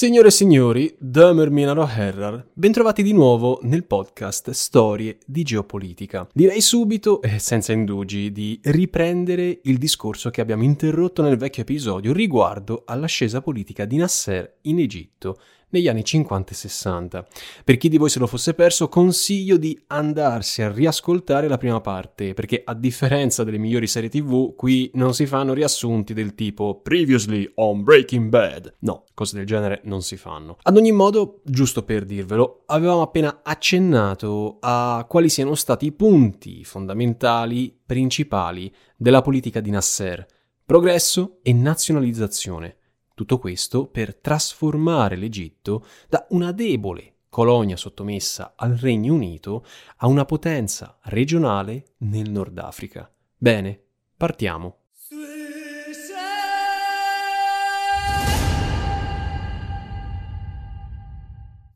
Signore e signori, da Merminaro Herrar, bentrovati di nuovo nel podcast Storie di Geopolitica. Direi subito, e senza indugi, di riprendere il discorso che abbiamo interrotto nel vecchio episodio riguardo all'ascesa politica di Nasser in Egitto negli anni 50 e 60. Per chi di voi se lo fosse perso, consiglio di andarsi a riascoltare la prima parte, perché a differenza delle migliori serie TV, qui non si fanno riassunti del tipo Previously on Breaking Bad. No, cose del genere non si fanno. Ad ogni modo, giusto per dirvelo, avevamo appena accennato a quali siano stati i punti fondamentali, principali della politica di Nasser. Progresso e nazionalizzazione. Tutto questo per trasformare l'Egitto da una debole colonia sottomessa al Regno Unito a una potenza regionale nel Nord Africa. Bene, partiamo.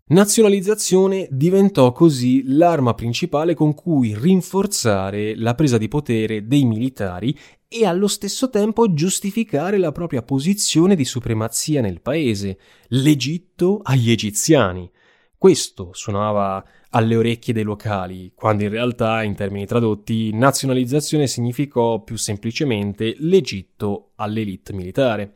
Nazionalizzazione diventò così l'arma principale con cui rinforzare la presa di potere dei militari e allo stesso tempo giustificare la propria posizione di supremazia nel paese, l'Egitto agli egiziani. Questo suonava alle orecchie dei locali, quando in realtà, in termini tradotti, nazionalizzazione significò più semplicemente l'Egitto all'elite militare.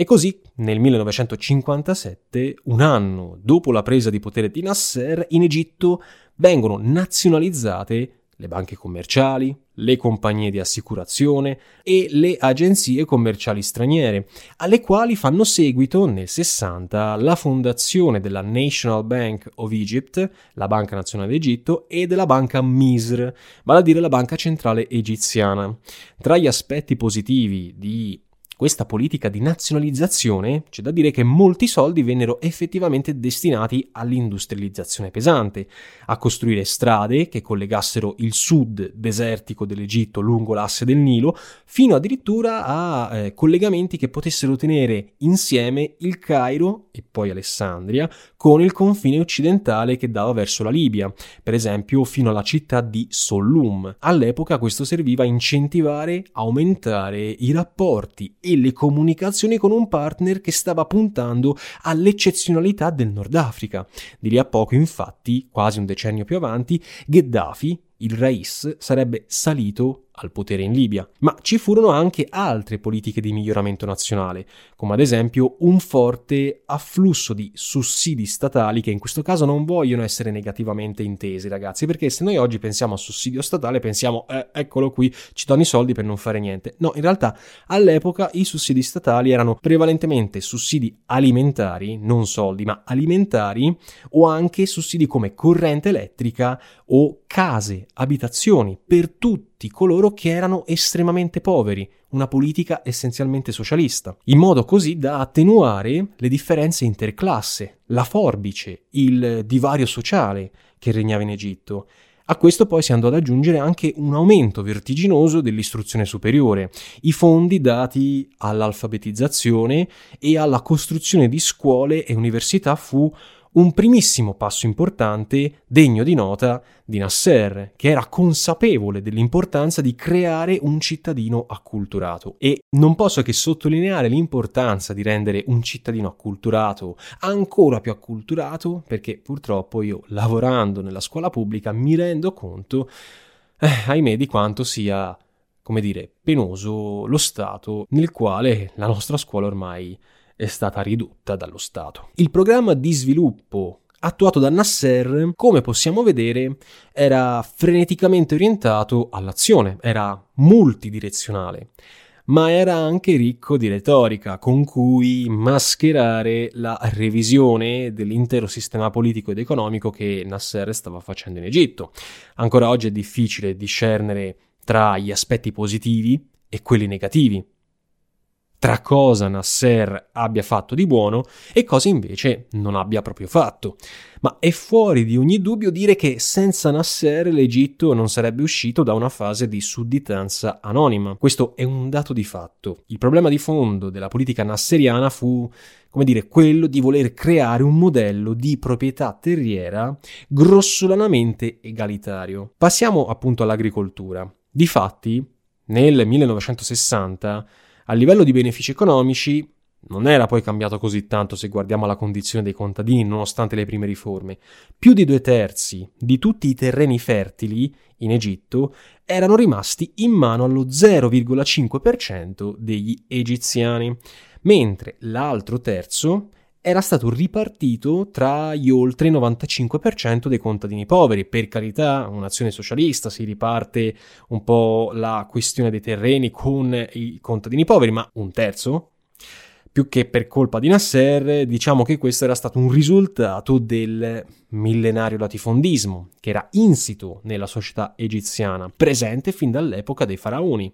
E così, nel 1957, un anno dopo la presa di potere di Nasser, in Egitto vengono nazionalizzate le banche commerciali, le compagnie di assicurazione e le agenzie commerciali straniere, alle quali fanno seguito nel 60 la fondazione della National Bank of Egypt, la Banca Nazionale d'Egitto, e della banca Misr, vale a dire la banca centrale egiziana. Tra gli aspetti positivi di questa politica di nazionalizzazione, c'è da dire che molti soldi vennero effettivamente destinati all'industrializzazione pesante, a costruire strade che collegassero il sud desertico dell'Egitto lungo l'asse del Nilo, fino addirittura a eh, collegamenti che potessero tenere insieme il Cairo e poi Alessandria con il confine occidentale che dava verso la Libia, per esempio fino alla città di Sollum. All'epoca questo serviva a incentivare, aumentare i rapporti e le comunicazioni con un partner che stava puntando all'eccezionalità del Nord Africa. Di lì a poco, infatti, quasi un decennio più avanti, Gheddafi, il Rais, sarebbe salito al potere in Libia, ma ci furono anche altre politiche di miglioramento nazionale, come ad esempio un forte afflusso di sussidi statali che in questo caso non vogliono essere negativamente intesi, ragazzi, perché se noi oggi pensiamo a sussidio statale pensiamo eh, eccolo qui, ci danno i soldi per non fare niente. No, in realtà all'epoca i sussidi statali erano prevalentemente sussidi alimentari, non soldi, ma alimentari o anche sussidi come corrente elettrica o case, abitazioni per tutti tutti coloro che erano estremamente poveri, una politica essenzialmente socialista, in modo così da attenuare le differenze interclasse, la forbice, il divario sociale che regnava in Egitto. A questo poi si andò ad aggiungere anche un aumento vertiginoso dell'istruzione superiore, i fondi dati all'alfabetizzazione e alla costruzione di scuole e università fu un primissimo passo importante degno di nota di Nasser, che era consapevole dell'importanza di creare un cittadino acculturato. E non posso che sottolineare l'importanza di rendere un cittadino acculturato ancora più acculturato, perché purtroppo io, lavorando nella scuola pubblica, mi rendo conto, eh, ahimè, di quanto sia, come dire, penoso lo stato nel quale la nostra scuola ormai è stata ridotta dallo Stato. Il programma di sviluppo attuato da Nasser, come possiamo vedere, era freneticamente orientato all'azione, era multidirezionale, ma era anche ricco di retorica con cui mascherare la revisione dell'intero sistema politico ed economico che Nasser stava facendo in Egitto. Ancora oggi è difficile discernere tra gli aspetti positivi e quelli negativi, tra cosa Nasser abbia fatto di buono e cosa invece non abbia proprio fatto. Ma è fuori di ogni dubbio dire che senza Nasser l'Egitto non sarebbe uscito da una fase di sudditanza anonima. Questo è un dato di fatto. Il problema di fondo della politica nasseriana fu come dire, quello di voler creare un modello di proprietà terriera grossolanamente egalitario. Passiamo appunto all'agricoltura. Difatti, nel 1960 a livello di benefici economici non era poi cambiato così tanto se guardiamo la condizione dei contadini nonostante le prime riforme. Più di due terzi di tutti i terreni fertili in Egitto erano rimasti in mano allo 0,5% degli egiziani, mentre l'altro terzo era stato ripartito tra gli oltre il 95% dei contadini poveri. Per carità, un'azione socialista si riparte un po' la questione dei terreni con i contadini poveri, ma un terzo? Più che per colpa di Nasser, diciamo che questo era stato un risultato del millenario latifondismo, che era insito nella società egiziana, presente fin dall'epoca dei faraoni.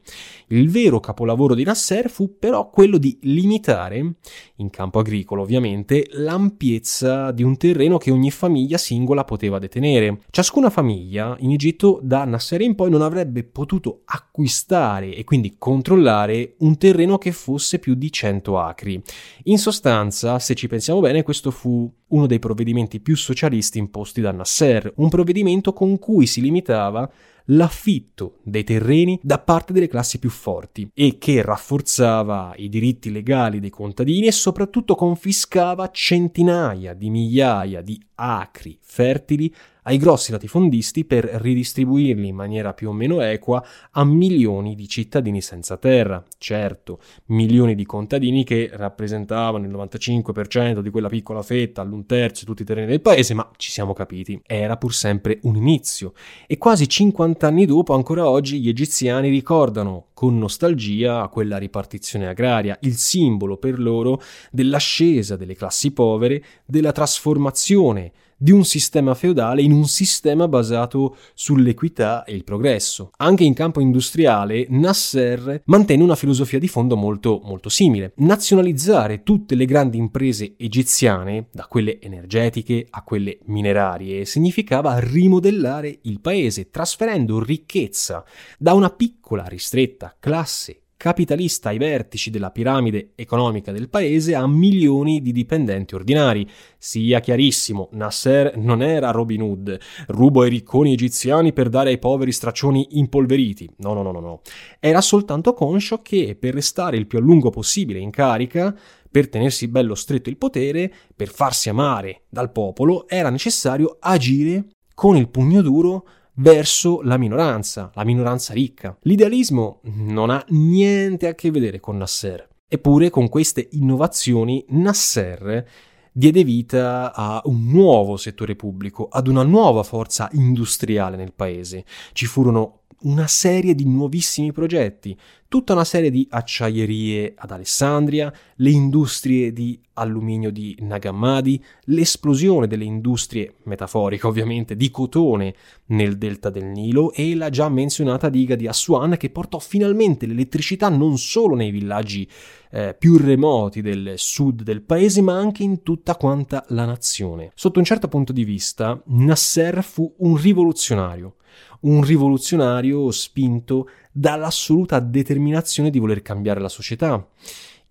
Il vero capolavoro di Nasser fu però quello di limitare, in campo agricolo ovviamente, l'ampiezza di un terreno che ogni famiglia singola poteva detenere. Ciascuna famiglia in Egitto da Nasser in poi non avrebbe potuto acquistare e quindi controllare un terreno che fosse più di 100 acri. In sostanza, se ci pensiamo bene, questo fu uno dei provvedimenti più socialisti imposti da Nasser, un provvedimento con cui si limitava l'affitto dei terreni da parte delle classi più forti e che rafforzava i diritti legali dei contadini e soprattutto confiscava centinaia di migliaia di acri fertili ai grossi latifondisti per ridistribuirli in maniera più o meno equa a milioni di cittadini senza terra. Certo, milioni di contadini che rappresentavano il 95% di quella piccola fetta, all'un terzo di tutti i terreni del paese, ma ci siamo capiti, era pur sempre un inizio. E quasi 50 anni dopo, ancora oggi, gli egiziani ricordano con nostalgia quella ripartizione agraria, il simbolo per loro dell'ascesa delle classi povere, della trasformazione di un sistema feudale in un sistema basato sull'equità e il progresso. Anche in campo industriale, Nasser mantenne una filosofia di fondo molto, molto simile. Nazionalizzare tutte le grandi imprese egiziane, da quelle energetiche a quelle minerarie, significava rimodellare il paese, trasferendo ricchezza da una piccola, ristretta classe capitalista ai vertici della piramide economica del paese a milioni di dipendenti ordinari. Sia chiarissimo, Nasser non era Robin Hood, rubo ai ricconi egiziani per dare ai poveri straccioni impolveriti. No, no, no, no, no. Era soltanto conscio che per restare il più a lungo possibile in carica, per tenersi bello stretto il potere, per farsi amare dal popolo, era necessario agire con il pugno duro verso la minoranza, la minoranza ricca. L'idealismo non ha niente a che vedere con Nasser. Eppure con queste innovazioni Nasser diede vita a un nuovo settore pubblico, ad una nuova forza industriale nel paese. Ci furono una serie di nuovissimi progetti, tutta una serie di acciaierie ad Alessandria, le industrie di alluminio di Nagamadi, l'esplosione delle industrie, metaforiche ovviamente, di cotone nel delta del Nilo e la già menzionata diga di Aswan che portò finalmente l'elettricità non solo nei villaggi eh, più remoti del sud del paese ma anche in tutta quanta la nazione. Sotto un certo punto di vista, Nasser fu un rivoluzionario un rivoluzionario spinto dall'assoluta determinazione di voler cambiare la società.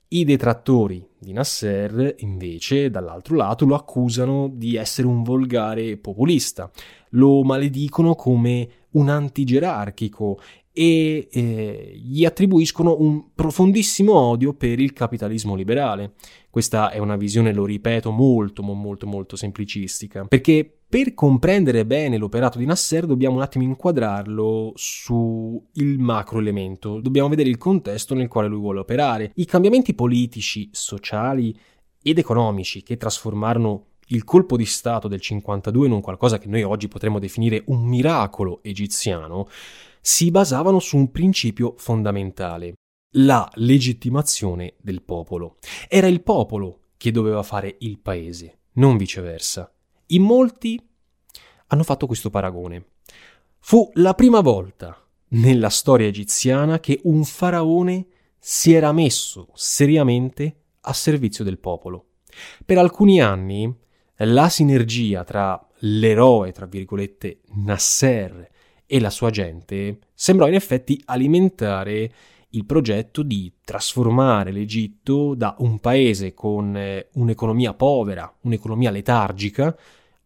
I detrattori di Nasser, invece, dall'altro lato, lo accusano di essere un volgare populista, lo maledicono come un antigerarchico e eh, gli attribuiscono un profondissimo odio per il capitalismo liberale. Questa è una visione, lo ripeto, molto molto molto semplicistica, perché per comprendere bene l'operato di Nasser dobbiamo un attimo inquadrarlo sul macro elemento, dobbiamo vedere il contesto nel quale lui vuole operare. I cambiamenti politici, sociali ed economici che trasformarono il colpo di Stato del 52 in un qualcosa che noi oggi potremmo definire un miracolo egiziano, si basavano su un principio fondamentale, la legittimazione del popolo. Era il popolo che doveva fare il paese, non viceversa. In molti hanno fatto questo paragone. Fu la prima volta nella storia egiziana che un faraone si era messo seriamente a servizio del popolo. Per alcuni anni la sinergia tra l'eroe, tra virgolette, Nasser e la sua gente sembrò in effetti alimentare il progetto di trasformare l'Egitto da un paese con eh, un'economia povera, un'economia letargica,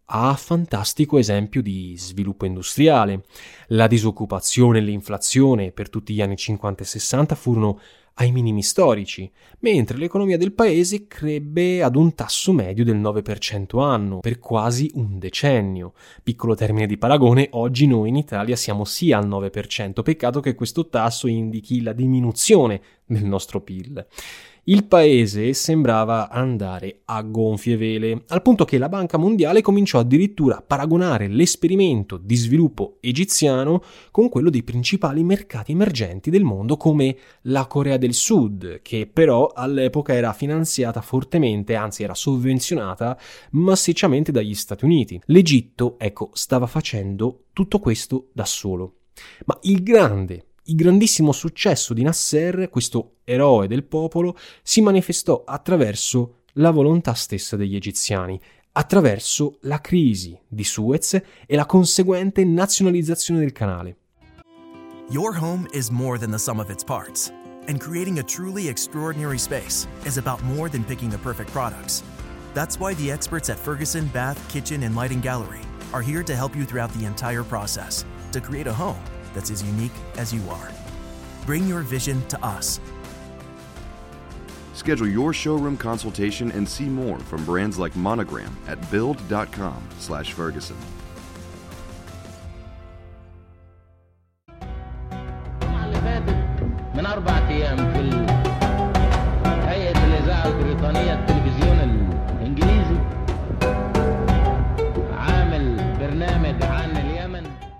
a fantastico esempio di sviluppo industriale. La disoccupazione e l'inflazione per tutti gli anni 50 e 60 furono ai minimi storici, mentre l'economia del paese crebbe ad un tasso medio del 9% anno per quasi un decennio. Piccolo termine di paragone, oggi noi in Italia siamo sì al 9%, peccato che questo tasso indichi la diminuzione del nostro PIL il paese sembrava andare a gonfie vele, al punto che la Banca Mondiale cominciò addirittura a paragonare l'esperimento di sviluppo egiziano con quello dei principali mercati emergenti del mondo come la Corea del Sud, che però all'epoca era finanziata fortemente, anzi era sovvenzionata massicciamente dagli Stati Uniti. L'Egitto, ecco, stava facendo tutto questo da solo. Ma il grande il grandissimo successo di Nasser, questo eroe del popolo, si manifestò attraverso la volontà stessa degli egiziani, attraverso la crisi di Suez e la conseguente nazionalizzazione del canale. Your home is more than the sum of its parts, and creating a truly extraordinary space is about more than picking the perfect products. That's why the experts at Ferguson Bath, Kitchen, and Lighting Gallery are here to help you throughout the entire process to create a home that's as unique as you are. Bring your vision to us. Schedule your showroom consultation and see more from brands like Monogram at build.com/ferguson. من أربعة أيام في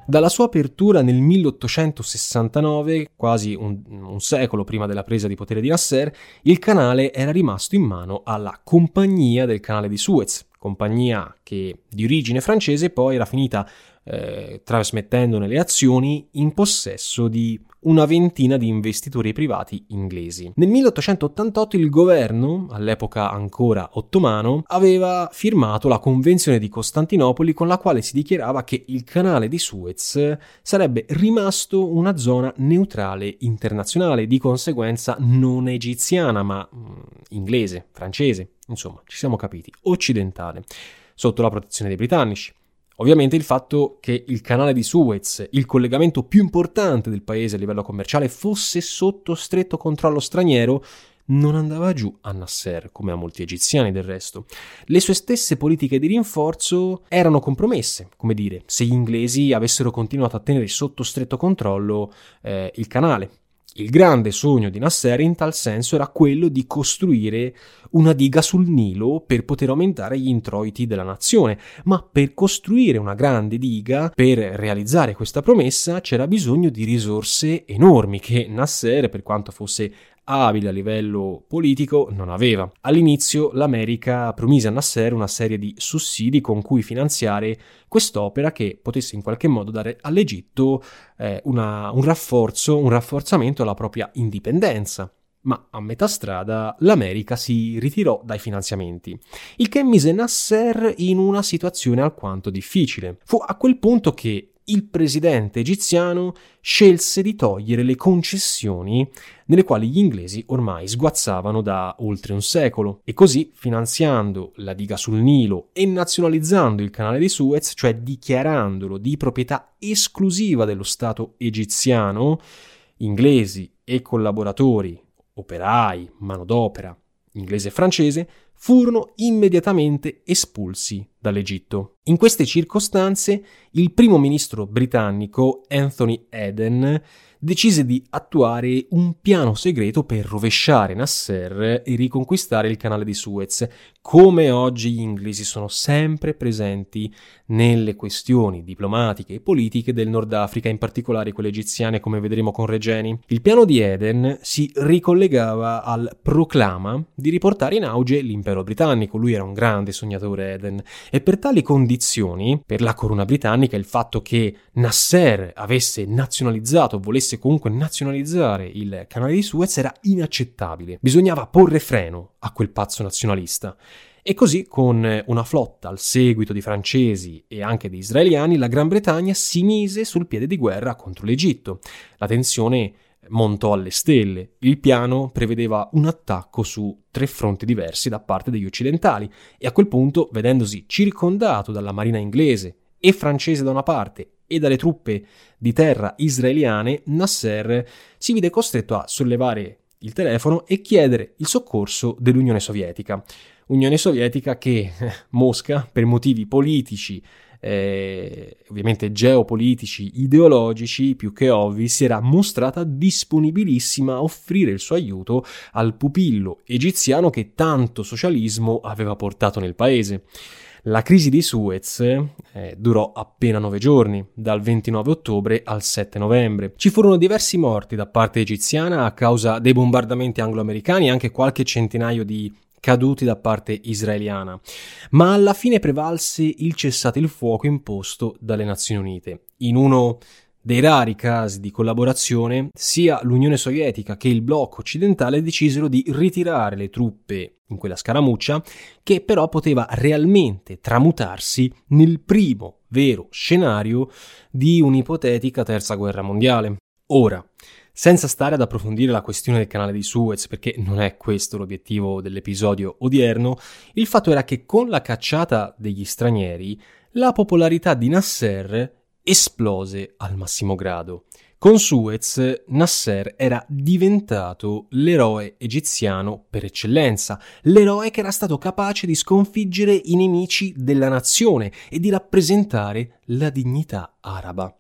Dalla sua apertura nel 1869, quasi un, un, secolo prima della presa di potere di Nasser, il canale era rimasto in mano alla Compagnia del Canale di Suez, compagnia che di origine francese poi era finita eh, trasmettendone le azioni in possesso di una ventina di investitori privati inglesi. Nel 1888 il governo, all'epoca ancora ottomano, aveva firmato la Convenzione di Costantinopoli con la quale si dichiarava che il canale di Suez sarebbe rimasto una zona neutrale internazionale, di conseguenza non egiziana ma mm, inglese, francese, insomma, ci siamo capiti, occidentale, sotto la protezione dei britannici. Ovviamente il fatto che il canale di Suez, il collegamento più importante del paese a livello commerciale, fosse sotto stretto controllo straniero, non andava giù a Nasser, come a molti egiziani del resto. Le sue stesse politiche di rinforzo erano compromesse, come dire, se gli inglesi avessero continuato a tenere sotto stretto controllo eh, il canale. Il grande sogno di Nasser in tal senso era quello di costruire una diga sul Nilo per poter aumentare gli introiti della nazione, ma per costruire una grande diga, per realizzare questa promessa, c'era bisogno di risorse enormi che Nasser, per quanto fosse abile a livello politico non aveva. All'inizio l'America promise a Nasser una serie di sussidi con cui finanziare quest'opera che potesse in qualche modo dare all'Egitto eh, una, un rafforzo, un rafforzamento alla propria indipendenza ma a metà strada l'America si ritirò dai finanziamenti, il che mise Nasser in una situazione alquanto difficile. Fu a quel punto che il presidente egiziano scelse di togliere le concessioni nelle quali gli inglesi ormai sguazzavano da oltre un secolo. E così finanziando la diga sul Nilo e nazionalizzando il canale di Suez, cioè dichiarandolo di proprietà esclusiva dello Stato egiziano, inglesi e collaboratori, operai, manodopera, inglese e francese, furono immediatamente espulsi dall'Egitto. In queste circostanze il primo ministro britannico Anthony Eden decise di attuare un piano segreto per rovesciare Nasser e riconquistare il canale di Suez. Come oggi gli inglesi sono sempre presenti nelle questioni diplomatiche e politiche del Nord Africa, in particolare quelle egiziane, come vedremo con Regeni. Il piano di Eden si ricollegava al proclama di riportare in auge l'impero britannico. Lui era un grande sognatore Eden E per tali condizioni, per la corona britannica, il fatto che Nasser avesse nazionalizzato, volesse comunque nazionalizzare il canale di Suez era inaccettabile. Bisognava porre freno a quel pazzo nazionalista. E così, con una flotta al seguito di francesi e anche di israeliani, la Gran Bretagna si mise sul piede di guerra contro l'Egitto. La tensione montò alle stelle. Il piano prevedeva un attacco su tre fronti diversi da parte degli occidentali e a quel punto, vedendosi circondato dalla marina inglese e francese da una parte e dalle truppe di terra israeliane, Nasser si vide costretto a sollevare il telefono e chiedere il soccorso dell'Unione Sovietica. Unione Sovietica che Mosca, per motivi politici eh, ovviamente geopolitici, ideologici più che ovvi, si era mostrata disponibilissima a offrire il suo aiuto al pupillo egiziano che tanto socialismo aveva portato nel paese. La crisi di Suez eh, durò appena nove giorni, dal 29 ottobre al 7 novembre. Ci furono diversi morti da parte egiziana a causa dei bombardamenti anglo-americani e anche qualche centinaio di caduti da parte israeliana, ma alla fine prevalse il cessate il fuoco imposto dalle Nazioni Unite. In uno dei rari casi di collaborazione, sia l'Unione Sovietica che il blocco occidentale decisero di ritirare le truppe in quella scaramuccia, che però poteva realmente tramutarsi nel primo vero scenario di un'ipotetica terza guerra mondiale. Ora, senza stare ad approfondire la questione del canale di Suez, perché non è questo l'obiettivo dell'episodio odierno, il fatto era che con la cacciata degli stranieri la popolarità di Nasser esplose al massimo grado. Con Suez, Nasser era diventato l'eroe egiziano per eccellenza, l'eroe che era stato capace di sconfiggere i nemici della nazione e di rappresentare la dignità araba.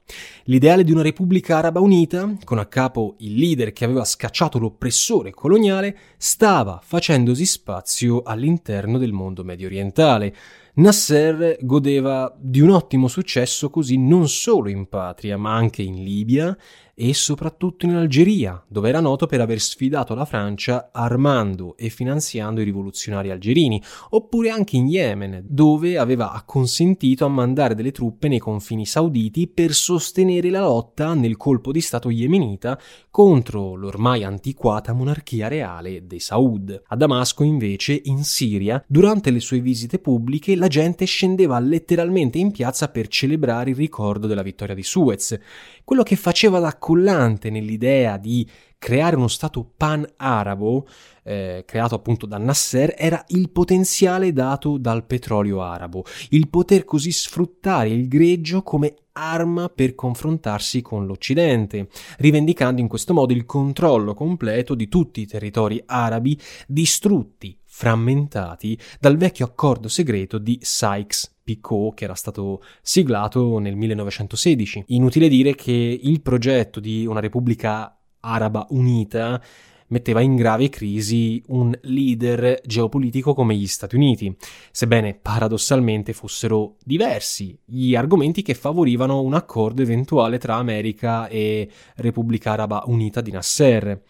L'ideale di una Repubblica Araba Unita, con a capo il leader che aveva scacciato l'oppressore coloniale, stava facendosi spazio all'interno del mondo medio orientale. Nasser godeva di un ottimo successo così non solo in patria, ma anche in Libia e soprattutto in Algeria, dove era noto per aver sfidato la Francia armando e finanziando i rivoluzionari algerini, oppure anche in Yemen, dove aveva acconsentito a mandare delle truppe nei confini sauditi per sostenere la lotta nel colpo di Stato yemenita contro l'ormai antiquata monarchia reale dei Saud. A Damasco, invece, in Siria, durante le sue visite pubbliche, la gente scendeva letteralmente in piazza per celebrare il ricordo della vittoria di Suez quello che faceva da collante nell'idea di creare uno Stato pan-arabo, eh, creato appunto da Nasser, era il potenziale dato dal petrolio arabo, il poter così sfruttare il greggio come arma per confrontarsi con l'Occidente, rivendicando in questo modo il controllo completo di tutti i territori arabi distrutti, frammentati dal vecchio accordo segreto di Sykes Picot che era stato siglato nel 1916. Inutile dire che il progetto di una Repubblica Araba Unita metteva in grave crisi un leader geopolitico come gli Stati Uniti, sebbene paradossalmente fossero diversi gli argomenti che favorivano un accordo eventuale tra America e Repubblica Araba Unita di Nasser.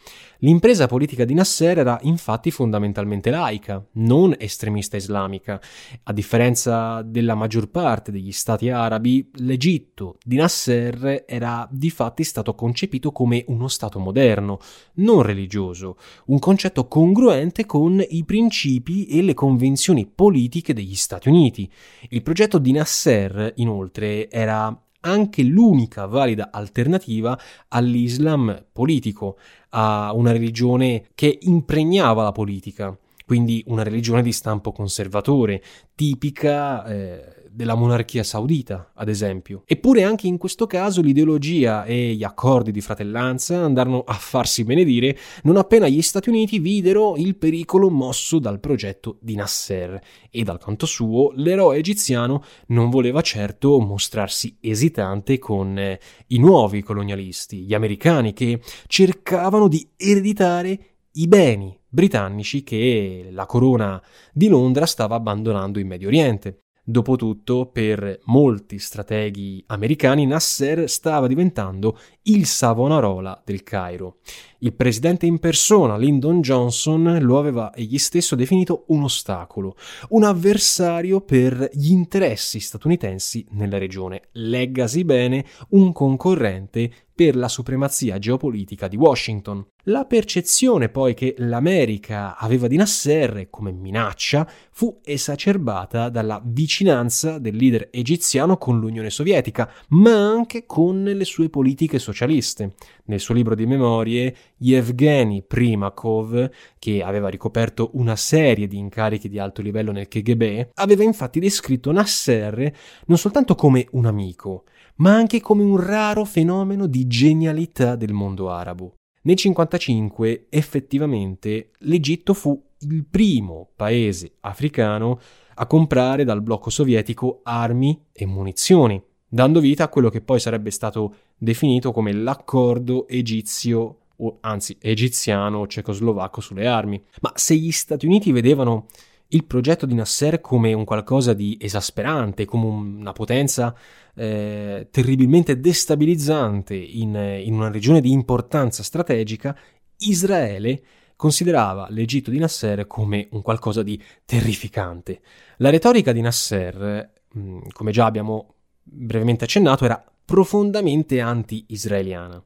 L'impresa politica di Nasser era infatti fondamentalmente laica, non estremista islamica. A differenza della maggior parte degli stati arabi, l'Egitto di Nasser era di fatti stato concepito come uno stato moderno, non religioso, un concetto congruente con i principi e le convenzioni politiche degli Stati Uniti. Il progetto di Nasser, inoltre, era anche l'unica valida alternativa all'Islam politico, a una religione che impregnava la politica, quindi una religione di stampo conservatore, tipica eh, della monarchia saudita, ad esempio. Eppure anche in questo caso l'ideologia e gli accordi di fratellanza andarono a farsi benedire non appena gli Stati Uniti videro il pericolo mosso dal progetto di Nasser e dal canto suo l'eroe egiziano non voleva certo mostrarsi esitante con eh, i nuovi colonialisti, gli americani che cercavano di ereditare i beni britannici che la corona di Londra stava abbandonando in Medio Oriente. Dopotutto, per molti strateghi americani, Nasser stava diventando il Savonarola del Cairo. Il presidente in persona, Lyndon Johnson, lo aveva egli stesso definito un ostacolo, un avversario per gli interessi statunitensi nella regione. Leggasi bene, un concorrente per la supremazia geopolitica di Washington. La percezione poi che l'America aveva di Nasser come minaccia fu esacerbata dalla vicinanza del leader egiziano con l'Unione Sovietica, ma anche con le sue politiche socialiste. Nel suo libro di memorie, Yevgeny Primakov, che aveva ricoperto una serie di incarichi di alto livello nel KGB, aveva infatti descritto Nasser non soltanto come un amico, ma anche come un raro fenomeno di genialità del mondo arabo. Nel 1955 effettivamente l'Egitto fu il primo paese africano a comprare dal blocco sovietico armi e munizioni, dando vita a quello che poi sarebbe stato definito come l'accordo egizio o anzi egiziano-cecoslovacco sulle armi. Ma se gli Stati Uniti vedevano il progetto di Nasser come un qualcosa di esasperante, come una potenza eh, terribilmente destabilizzante in, in una regione di importanza strategica, Israele considerava l'Egitto di Nasser come un qualcosa di terrificante. La retorica di Nasser, mm, come già abbiamo brevemente accennato, era profondamente anti-israeliana.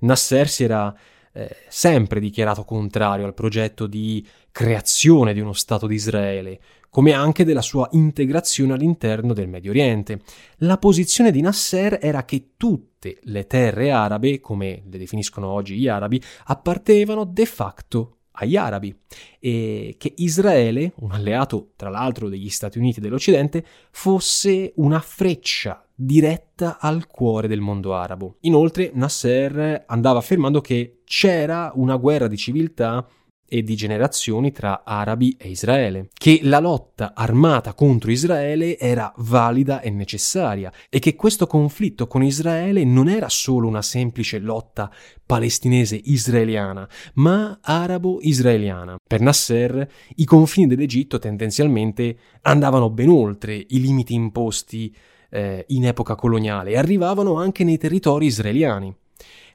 Nasser si era eh, sempre dichiarato contrario al progetto di creazione di uno Stato di Israele, come anche della sua integrazione all'interno del Medio Oriente. La posizione di Nasser era che tutte le terre arabe, come le definiscono oggi gli arabi, appartenevano de facto agli arabi e che Israele, un alleato tra l'altro degli Stati Uniti dell'Occidente, fosse una freccia diretta al cuore del mondo arabo. Inoltre Nasser andava affermando che c'era una guerra di civiltà e di generazioni tra arabi e Israele, che la lotta armata contro Israele era valida e necessaria e che questo conflitto con Israele non era solo una semplice lotta palestinese israeliana, ma arabo-israeliana. Per Nasser i confini dell'Egitto tendenzialmente andavano ben oltre i limiti imposti eh, in epoca coloniale e arrivavano anche nei territori israeliani.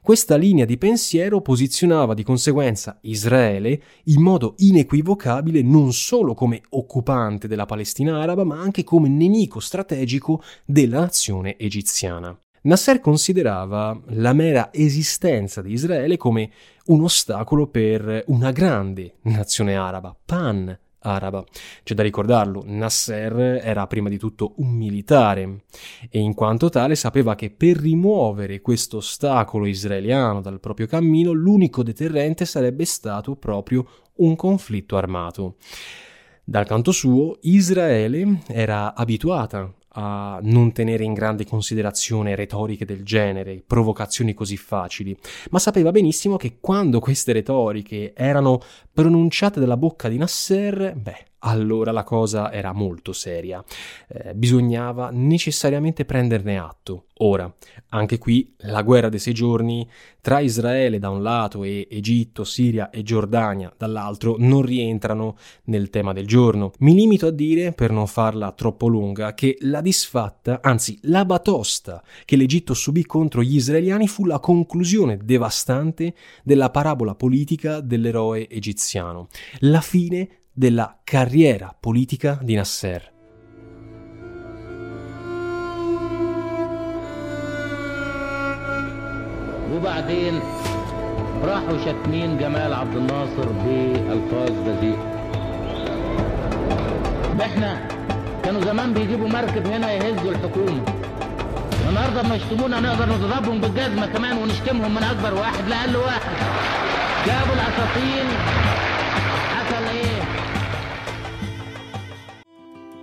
Questa linea di pensiero posizionava di conseguenza Israele in modo inequivocabile non solo come occupante della Palestina araba, ma anche come nemico strategico della nazione egiziana. Nasser considerava la mera esistenza di Israele come un ostacolo per una grande nazione araba, pan araba. C'è da ricordarlo, Nasser era prima di tutto un militare e in quanto tale sapeva che per rimuovere questo ostacolo israeliano dal proprio cammino l'unico deterrente sarebbe stato proprio un conflitto armato. Dal canto suo, Israele era abituata a non tenere in grande considerazione retoriche del genere, provocazioni così facili, ma sapeva benissimo che quando queste retoriche erano pronunciate dalla bocca di Nasser, beh, allora la cosa era molto seria. Eh, bisognava necessariamente prenderne atto. Ora, anche qui la guerra dei sei giorni tra Israele da un lato e Egitto, Siria e Giordania dall'altro non rientrano nel tema del giorno. Mi limito a dire, per non farla troppo lunga, che la disfatta, anzi la batosta che l'Egitto subì contro gli israeliani fu la conclusione devastante della parabola politica dell'eroe egiziano, la fine della carriera politica di Nasser. وبعدين راحوا شاتمين جمال عبد الناصر بألفاظ بذيئة إحنا كانوا زمان بيجيبوا مركب هنا يهزوا الحكومة. النهارده لما يشتمونا نقدر نضربهم بالجزمة كمان ونشتمهم من أكبر واحد لأقل واحد. جابوا الأساطين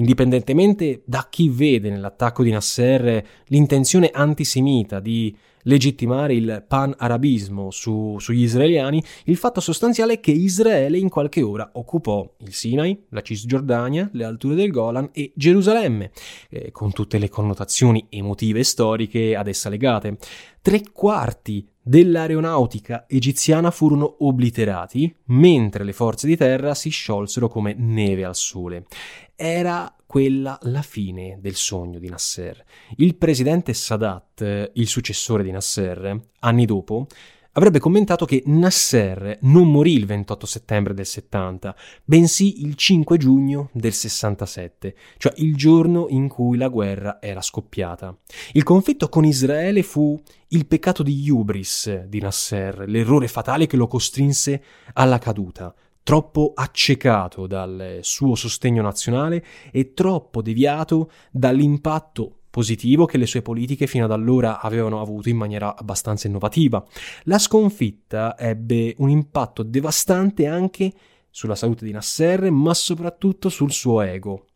indipendentemente da chi vede nell'attacco di Nasser l'intenzione antisemita di legittimare il pan-arabismo su, sugli israeliani, il fatto sostanziale è che Israele in qualche ora occupò il Sinai, la Cisgiordania, le alture del Golan e Gerusalemme, eh, con tutte le connotazioni emotive e storiche ad essa legate. Tre quarti dell'aeronautica egiziana furono obliterati, mentre le forze di terra si sciolsero come neve al sole. Era quella la fine del sogno di Nasser. Il presidente Sadat, il successore di Nasser, anni dopo, avrebbe commentato che Nasser non morì il 28 settembre del 70, bensì il 5 giugno del 67, cioè il giorno in cui la guerra era scoppiata. Il conflitto con Israele fu il peccato di Hubris di Nasser, l'errore fatale che lo costrinse alla caduta, troppo accecato dal suo sostegno nazionale e troppo deviato dall'impatto positivo che le sue politiche fino ad allora avevano avuto in maniera abbastanza innovativa. La sconfitta ebbe un impatto devastante anche sulla salute di Nasser, ma soprattutto sul suo ego.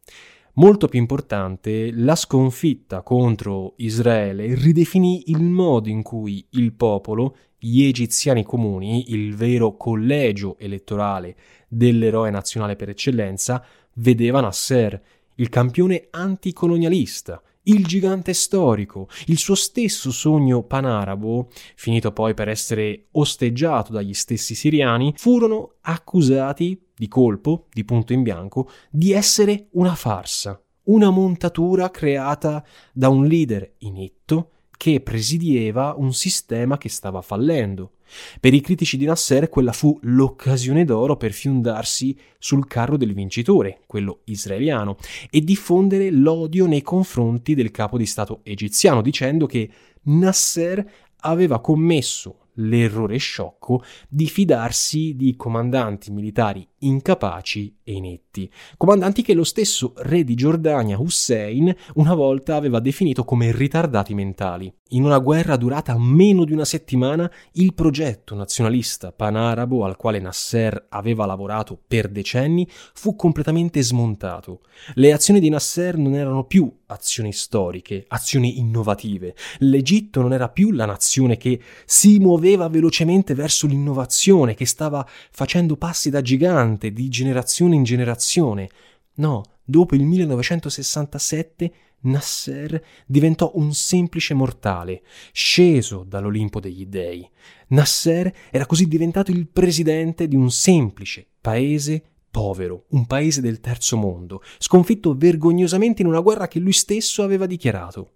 Molto più importante, la sconfitta contro Israele ridefinì il modo in cui il popolo, gli egiziani comuni, il vero collegio elettorale dell'eroe nazionale per eccellenza, vedeva Nasser, il campione anticolonialista, il gigante storico, il suo stesso sogno panarabo, finito poi per essere osteggiato dagli stessi siriani, furono accusati di colpo, di punto in bianco, di essere una farsa, una montatura creata da un leader inetto che presidieva un sistema che stava fallendo. Per i critici di Nasser quella fu l'occasione d'oro per fiondarsi sul carro del vincitore, quello israeliano, e diffondere l'odio nei confronti del capo di Stato egiziano, dicendo che Nasser aveva commesso l'errore sciocco di fidarsi di comandanti militari incapaci e inetti, comandanti che lo stesso re di Giordania Hussein una volta aveva definito come ritardati mentali. In una guerra durata meno di una settimana, il progetto nazionalista panarabo al quale Nasser aveva lavorato per decenni fu completamente smontato. Le azioni di Nasser non erano più azioni storiche, azioni innovative. L'Egitto non era più la nazione che si muoveva velocemente verso l'innovazione, che stava facendo passi da gigante di generazione in generazione. No, dopo il 1967 Nasser diventò un semplice mortale, sceso dall'Olimpo degli dei. Nasser era così diventato il presidente di un semplice paese povero, un paese del terzo mondo, sconfitto vergognosamente in una guerra che lui stesso aveva dichiarato.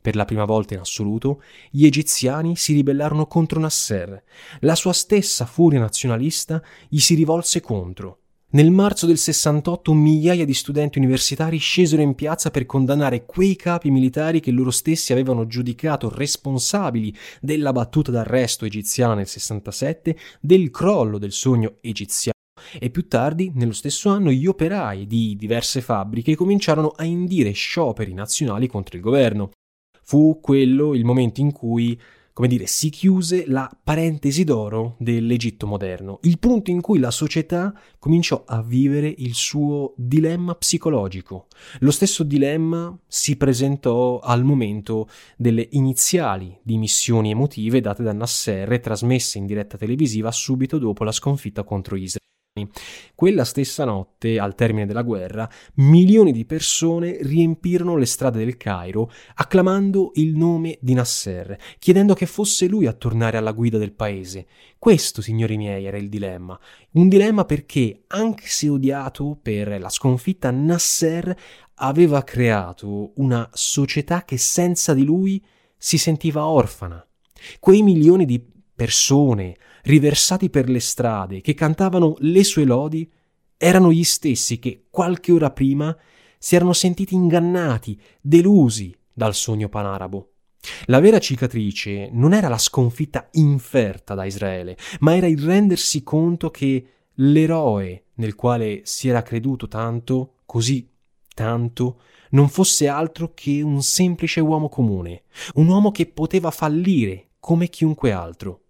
Per la prima volta in assoluto, gli egiziani si ribellarono contro Nasser. La sua stessa furia nazionalista gli si rivolse contro. Nel marzo del 68 migliaia di studenti universitari scesero in piazza per condannare quei capi militari che loro stessi avevano giudicato responsabili della battuta d'arresto egiziana nel 67, del crollo del sogno egiziano e più tardi, nello stesso anno, gli operai di diverse fabbriche cominciarono a indire scioperi nazionali contro il governo. Fu quello il momento in cui come dire, si chiuse la parentesi d'oro dell'Egitto moderno, il punto in cui la società cominciò a vivere il suo dilemma psicologico. Lo stesso dilemma si presentò al momento delle iniziali dimissioni emotive date da Nasser e trasmesse in diretta televisiva subito dopo la sconfitta contro Israele. Quella stessa notte, al termine della guerra, milioni di persone riempirono le strade del Cairo acclamando il nome di Nasser, chiedendo che fosse lui a tornare alla guida del paese. Questo, signori miei, era il dilemma. Un dilemma perché, anche se odiato per la sconfitta, Nasser aveva creato una società che senza di lui si sentiva orfana. Quei milioni di persone riversati per le strade che cantavano le sue lodi erano gli stessi che qualche ora prima si erano sentiti ingannati, delusi dal sogno panarabo. La vera cicatrice non era la sconfitta inferta da Israele, ma era il rendersi conto che l'eroe nel quale si era creduto tanto, così tanto, non fosse altro che un semplice uomo comune, un uomo che poteva fallire come chiunque altro.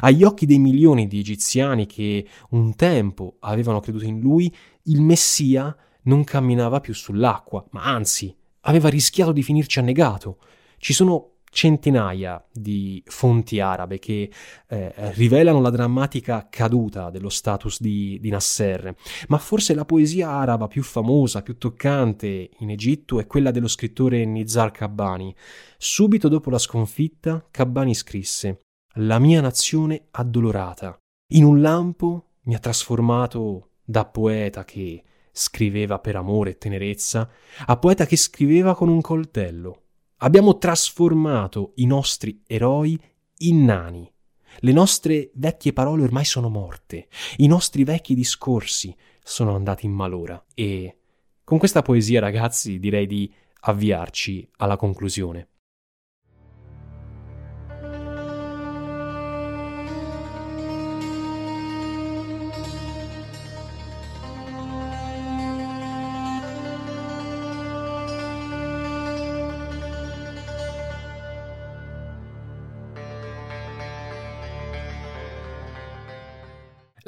Agli occhi dei milioni di egiziani che un tempo avevano creduto in lui, il Messia non camminava più sull'acqua, ma anzi aveva rischiato di finirci annegato. Ci sono centinaia di fonti arabe che eh, rivelano la drammatica caduta dello status di, di, Nasser, ma forse la poesia araba più famosa, più toccante in Egitto è quella dello scrittore Nizar Kabbani. Subito dopo la sconfitta, Kabbani scrisse La mia nazione addolorata, in un lampo mi ha trasformato da poeta che scriveva per amore e tenerezza a poeta che scriveva con un coltello Abbiamo trasformato i nostri eroi in nani. Le nostre vecchie parole ormai sono morte, i nostri vecchi discorsi sono andati in malora. E con questa poesia, ragazzi, direi di avviarci alla conclusione.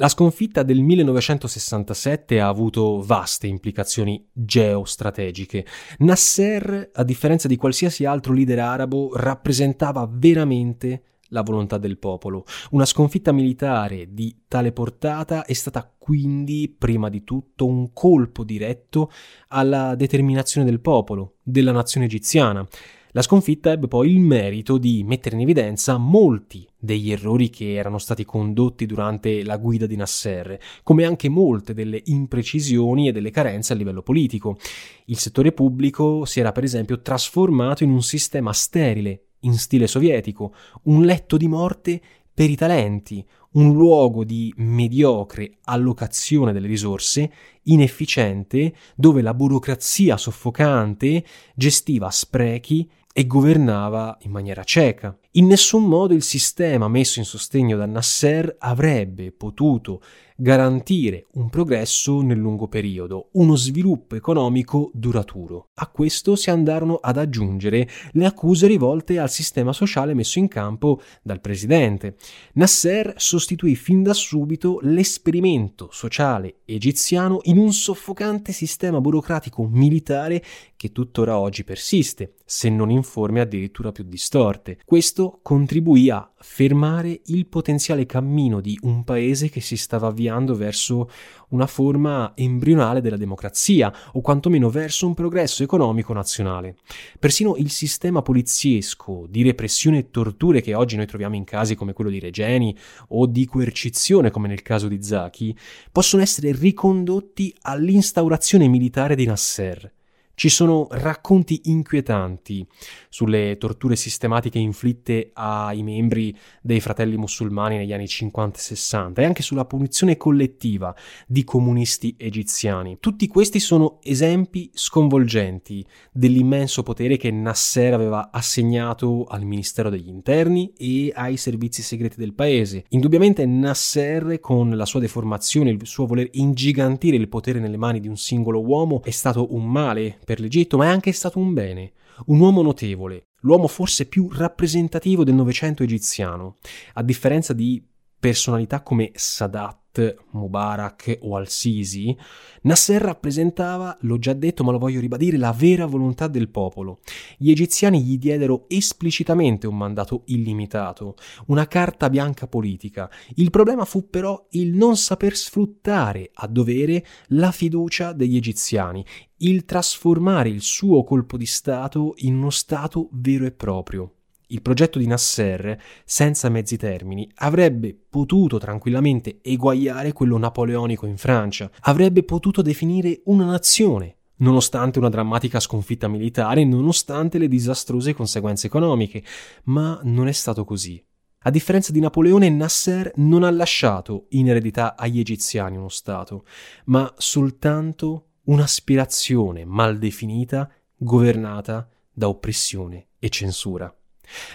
La sconfitta del 1967 ha avuto vaste implicazioni geostrategiche. Nasser, a differenza di qualsiasi altro leader arabo, rappresentava veramente la volontà del popolo. Una sconfitta militare di tale portata è stata quindi, prima di tutto, un colpo diretto alla determinazione del popolo, della nazione egiziana. La sconfitta ebbe poi il merito di mettere in evidenza molti degli errori che erano stati condotti durante la guida di Nasser, come anche molte delle imprecisioni e delle carenze a livello politico. Il settore pubblico si era per esempio trasformato in un sistema sterile, in stile sovietico, un letto di morte per i talenti, un luogo di mediocre allocazione delle risorse, inefficiente, dove la burocrazia soffocante gestiva sprechi e governava in maniera cieca. In nessun modo il sistema messo in sostegno da Nasser avrebbe potuto garantire un progresso nel lungo periodo, uno sviluppo economico duraturo. A questo si andarono ad aggiungere le accuse rivolte al sistema sociale messo in campo dal presidente. Nasser sostituì fin da subito l'esperimento sociale egiziano in un soffocante sistema burocratico militare che tuttora oggi persiste, se non in forme addirittura più distorte. Questo contribuì a fermare il potenziale cammino di un paese che si stava avviando verso una forma embrionale della democrazia o quantomeno verso un progresso economico nazionale. Persino il sistema poliziesco di repressione e torture che oggi noi troviamo in casi come quello di Regeni o di coercizione come nel caso di Zaki possono essere ricondotti all'instaurazione militare di Nasser ci sono racconti inquietanti sulle torture sistematiche inflitte ai membri dei fratelli musulmani negli anni 50 e 60 e anche sulla punizione collettiva di comunisti egiziani. Tutti questi sono esempi sconvolgenti dell'immenso potere che Nasser aveva assegnato al Ministero degli Interni e ai servizi segreti del paese. Indubbiamente Nasser, con la sua deformazione, il suo voler ingigantire il potere nelle mani di un singolo uomo, è stato un male per l'Egitto, ma è anche stato un bene, un uomo notevole, l'uomo forse più rappresentativo del Novecento egiziano, a differenza di personalità come Sadat Mubarak o Al-Sisi, Nasser rappresentava, l'ho già detto ma lo voglio ribadire, la vera volontà del popolo. Gli egiziani gli diedero esplicitamente un mandato illimitato, una carta bianca politica. Il problema fu però il non saper sfruttare a dovere la fiducia degli egiziani, il trasformare il suo colpo di Stato in uno Stato vero e proprio il progetto di Nasser, senza mezzi termini, avrebbe potuto tranquillamente eguagliare quello napoleonico in Francia, avrebbe potuto definire una nazione, nonostante una drammatica sconfitta militare, nonostante le disastrose conseguenze economiche, ma non è stato così. A differenza di Napoleone, Nasser non ha lasciato in eredità agli egiziani uno Stato, ma soltanto un'aspirazione mal definita, governata da oppressione e censura.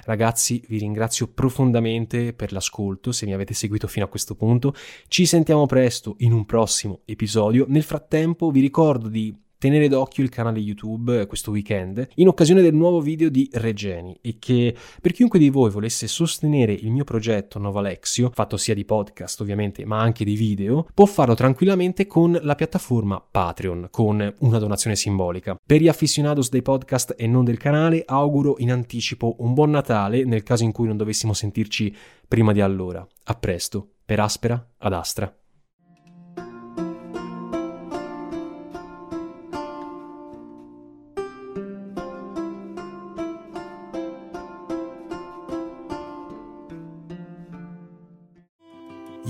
Ragazzi, vi ringrazio profondamente per l'ascolto, se mi avete seguito fino a questo punto. Ci sentiamo presto in un prossimo episodio. Nel frattempo vi ricordo di tenere d'occhio il canale YouTube questo weekend in occasione del nuovo video di Regeni e che per chiunque di voi volesse sostenere il mio progetto Nova Lexio, fatto sia di podcast ovviamente ma anche di video, può farlo tranquillamente con la piattaforma Patreon con una donazione simbolica. Per gli aficionados dei podcast e non del canale auguro in anticipo un buon Natale nel caso in cui non dovessimo sentirci prima di allora. A presto, per Aspera ad Astra.